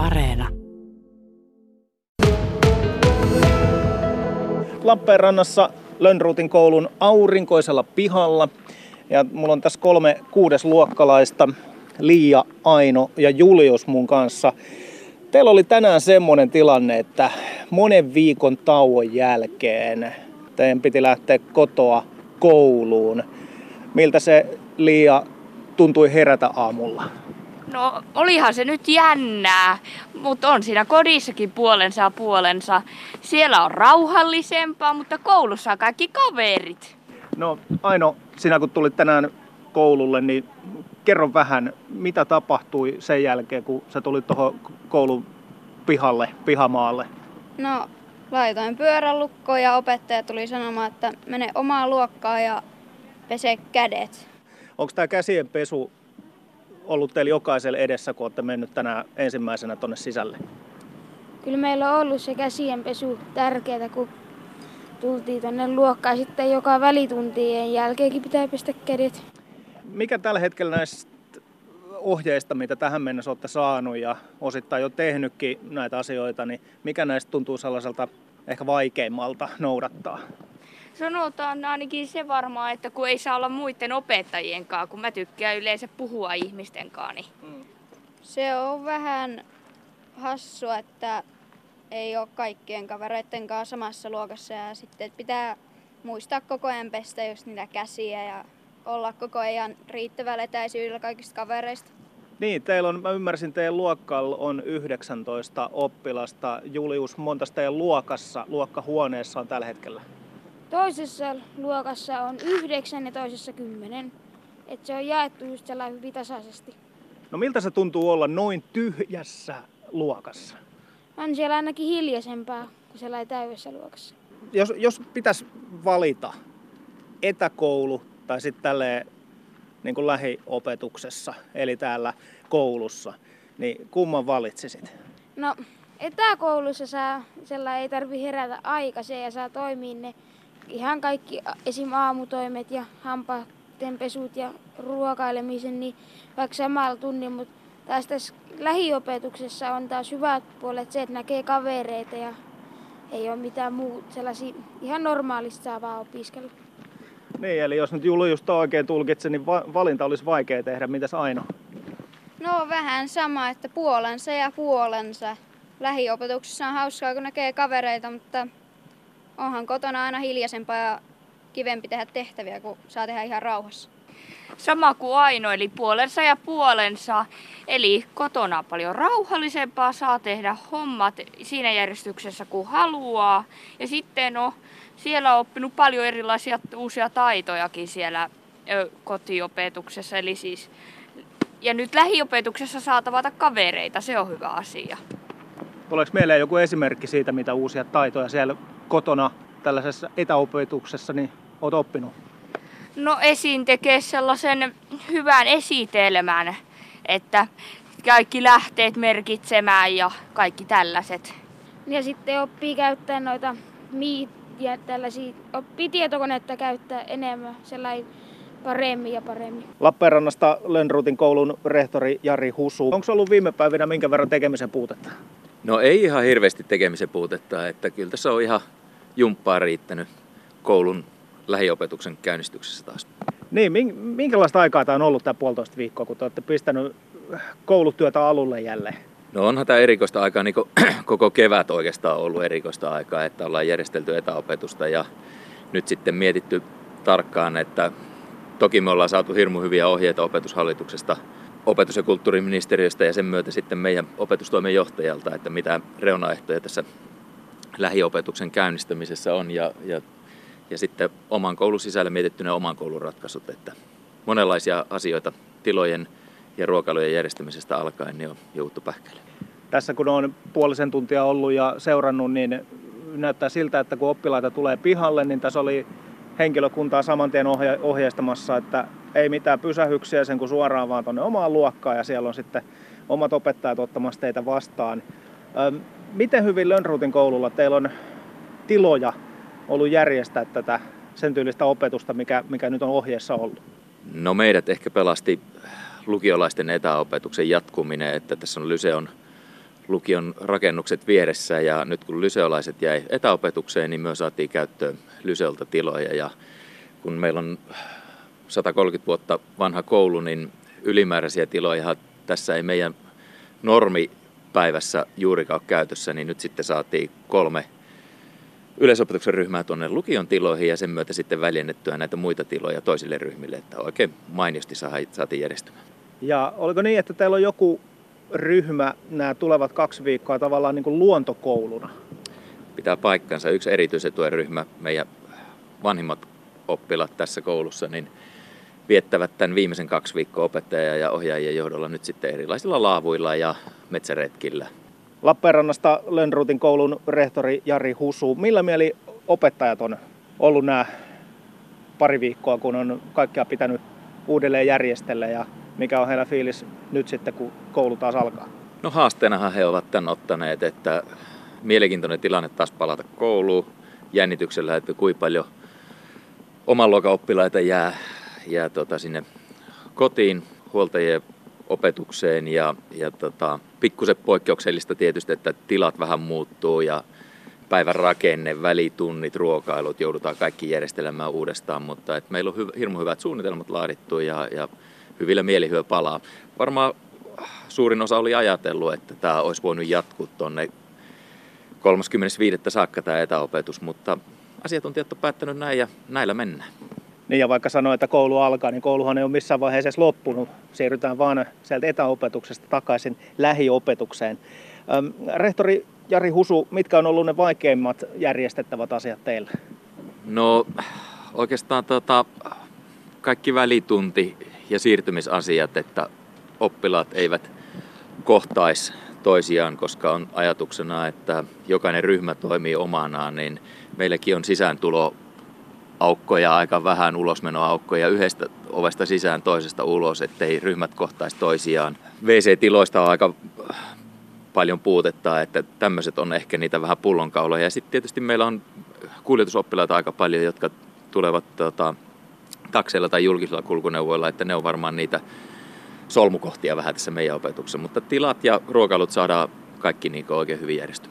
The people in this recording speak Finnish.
Areena. Lappeenrannassa Lönnruutin koulun aurinkoisella pihalla. Ja mulla on tässä kolme kuudesluokkalaista, Liia, Aino ja Julius mun kanssa. Teillä oli tänään semmoinen tilanne, että monen viikon tauon jälkeen teidän piti lähteä kotoa kouluun. Miltä se Liia tuntui herätä aamulla? No olihan se nyt jännää, mutta on siinä kodissakin puolensa ja puolensa. Siellä on rauhallisempaa, mutta koulussa on kaikki kaverit. No Aino, sinä kun tulit tänään koululle, niin kerro vähän, mitä tapahtui sen jälkeen, kun sä tulit tuohon koulun pihalle, pihamaalle? No, laitoin pyörän lukkoon ja opettaja tuli sanomaan, että mene omaan luokkaan ja pese kädet. Onko tämä käsien pesu ollut teillä jokaiselle edessä, kun olette mennyt tänään ensimmäisenä tuonne sisälle? Kyllä meillä on ollut se käsienpesu tärkeää, kun tultiin tuonne luokkaan. Sitten joka välituntien jälkeenkin pitää pestä kädet. Mikä tällä hetkellä näistä ohjeista, mitä tähän mennessä olette saanut ja osittain jo tehnytkin näitä asioita, niin mikä näistä tuntuu sellaiselta ehkä vaikeimmalta noudattaa? Sanotaan ainakin se varmaan, että kun ei saa olla muiden opettajien kanssa, kun mä tykkään yleensä puhua ihmisten kanssa. Niin. Mm. Se on vähän hassua, että ei ole kaikkien kavereiden kanssa samassa luokassa ja sitten pitää muistaa koko ajan pestä just niitä käsiä ja olla koko ajan riittävällä etäisyydellä kaikista kavereista. Niin, teillä on, mä ymmärsin, teidän luokkalla on 19 oppilasta. Julius, monta teidän luokassa, luokkahuoneessa on tällä hetkellä? Toisessa luokassa on yhdeksän ja toisessa kymmenen. Että se on jaettu just hyvin tasaisesti. No miltä se tuntuu olla noin tyhjässä luokassa? On siellä ainakin hiljaisempaa kuin siellä täydessä luokassa. Jos, jos pitäisi valita etäkoulu tai sitten tälleen niin kuin lähiopetuksessa, eli täällä koulussa, niin kumman valitsisit? No etäkoulussa saa, sellainen ei tarvi herätä aikaiseen ja saa toimia ne ihan kaikki esim. aamutoimet ja hampaiden pesut ja ruokailemisen niin vaikka samalla tunnin, mutta taas tässä lähiopetuksessa on taas hyvät puolet se, että näkee kavereita ja ei ole mitään muuta sellaisia ihan normaalista saa vaan opiskella. Niin, eli jos nyt just oikein tulkitse, niin valinta olisi vaikea tehdä. Mitäs Aino? No vähän sama, että puolensa ja puolensa. Lähiopetuksessa on hauskaa, kun näkee kavereita, mutta onhan kotona aina hiljaisempaa ja kivempi tehdä tehtäviä, kun saa tehdä ihan rauhassa. Sama kuin Aino, eli puolensa ja puolensa. Eli kotona paljon rauhallisempaa, saa tehdä hommat siinä järjestyksessä kuin haluaa. Ja sitten no, siellä on oppinut paljon erilaisia uusia taitojakin siellä ö, kotiopetuksessa. Eli siis, ja nyt lähiopetuksessa saa tavata kavereita, se on hyvä asia. Tuleeko mieleen joku esimerkki siitä, mitä uusia taitoja siellä kotona tällaisessa etäopetuksessa niin olet oppinut? No esiin tekee sellaisen hyvän esitelmän, että kaikki lähteet merkitsemään ja kaikki tällaiset. Ja sitten oppii käyttää noita Meet ja tällaisia, oppii tietokonetta käyttää enemmän, sellainen paremmin ja paremmin. Lappeenrannasta Lönnruutin koulun rehtori Jari Husu. Onko ollut viime päivinä minkä verran tekemisen puutetta? No ei ihan hirveästi tekemisen puutetta, että kyllä tässä on ihan jumppaa riittänyt koulun lähiopetuksen käynnistyksessä taas. Niin, minkälaista aikaa tämä on ollut tämä puolitoista viikkoa, kun te olette pistänyt koulutyötä alulle jälleen? No onhan tämä erikoista aikaa, niin koko kevät oikeastaan ollut erikoista aikaa, että ollaan järjestelty etäopetusta ja nyt sitten mietitty tarkkaan, että toki me ollaan saatu hirmu hyviä ohjeita opetushallituksesta, opetus- ja kulttuuriministeriöstä ja sen myötä sitten meidän opetustoimen johtajalta, että mitä reunaehtoja tässä lähiopetuksen käynnistämisessä on ja, ja, ja sitten oman koulun sisällä mietittynä oman koulun ratkaisut, että monenlaisia asioita tilojen ja ruokailujen järjestämisestä alkaen niin on jouduttu pähkäille. Tässä kun on puolisen tuntia ollut ja seurannut, niin näyttää siltä, että kun oppilaita tulee pihalle, niin tässä oli henkilökuntaa saman tien ohje- ohjeistamassa, että ei mitään pysähyksiä sen kuin suoraan vaan tuonne omaan luokkaan ja siellä on sitten omat opettajat ottamassa teitä vastaan. Miten hyvin Lönnruutin koululla teillä on tiloja ollut järjestää tätä sen tyylistä opetusta, mikä, mikä nyt on ohjeessa ollut? No meidät ehkä pelasti lukiolaisten etäopetuksen jatkuminen, että tässä on Lyseon lukion rakennukset vieressä ja nyt kun lyseolaiset jäi etäopetukseen, niin myös saatiin käyttöön lyseolta tiloja ja kun meillä on 130 vuotta vanha koulu, niin ylimääräisiä tiloja tässä ei meidän normipäivässä juurikaan käytössä, niin nyt sitten saatiin kolme yleisopetuksen ryhmää tuonne lukion tiloihin ja sen myötä sitten väljennettyä näitä muita tiloja toisille ryhmille, että oikein mainiosti saatiin järjestymään. Ja oliko niin, että teillä on joku ryhmä nämä tulevat kaksi viikkoa tavallaan niin kuin luontokouluna? Pitää paikkansa. Yksi erityisen ryhmä, meidän vanhimmat oppilaat tässä koulussa, niin viettävät tämän viimeisen kaksi viikkoa opettaja ja ohjaajien johdolla nyt sitten erilaisilla laavuilla ja metsäretkillä. Lappeenrannasta Lönnruutin koulun rehtori Jari Husu. Millä mieli opettajat on ollut nämä pari viikkoa, kun on kaikkea pitänyt uudelleen järjestellä ja mikä on heillä fiilis nyt sitten, kun koulu taas alkaa? No haasteenahan he ovat tämän ottaneet, että mielenkiintoinen tilanne taas palata kouluun jännityksellä, että kuinka paljon oman luokan oppilaita jää, jää tota sinne kotiin huoltajien opetukseen ja, ja tota, pikkusen poikkeuksellista tietysti, että tilat vähän muuttuu ja päivän rakenne, välitunnit, ruokailut joudutaan kaikki järjestelemään uudestaan, mutta et meillä on hy, hirmu hyvät suunnitelmat laadittu ja, ja hyvillä mielihyö palaa. Varmaan suurin osa oli ajatellut, että tämä olisi voinut jatkua tuonne 35. saakka tämä etäopetus, mutta asiantuntijat on päättänyt näin ja näillä mennään. Niin ja vaikka sanoo, että koulu alkaa, niin kouluhan ei ole missään vaiheessa edes loppunut. Siirrytään vaan sieltä etäopetuksesta takaisin lähiopetukseen. Rehtori Jari Husu, mitkä on ollut ne vaikeimmat järjestettävät asiat teillä? No oikeastaan tota, kaikki välitunti ja siirtymisasiat, että oppilaat eivät kohtaisi toisiaan, koska on ajatuksena, että jokainen ryhmä toimii omanaan, niin meilläkin on sisääntulo aukkoja, aika vähän ulosmenoaukkoja yhdestä ovesta sisään toisesta ulos, ettei ryhmät kohtaisi toisiaan. WC-tiloista on aika paljon puutetta, että tämmöiset on ehkä niitä vähän pullonkauloja. Ja sitten tietysti meillä on kuljetusoppilaita aika paljon, jotka tulevat tota, takseilla tai julkisilla kulkuneuvoilla, että ne on varmaan niitä solmukohtia vähän tässä meidän opetuksessa. Mutta tilat ja ruokailut saadaan kaikki niin oikein hyvin järjestymään.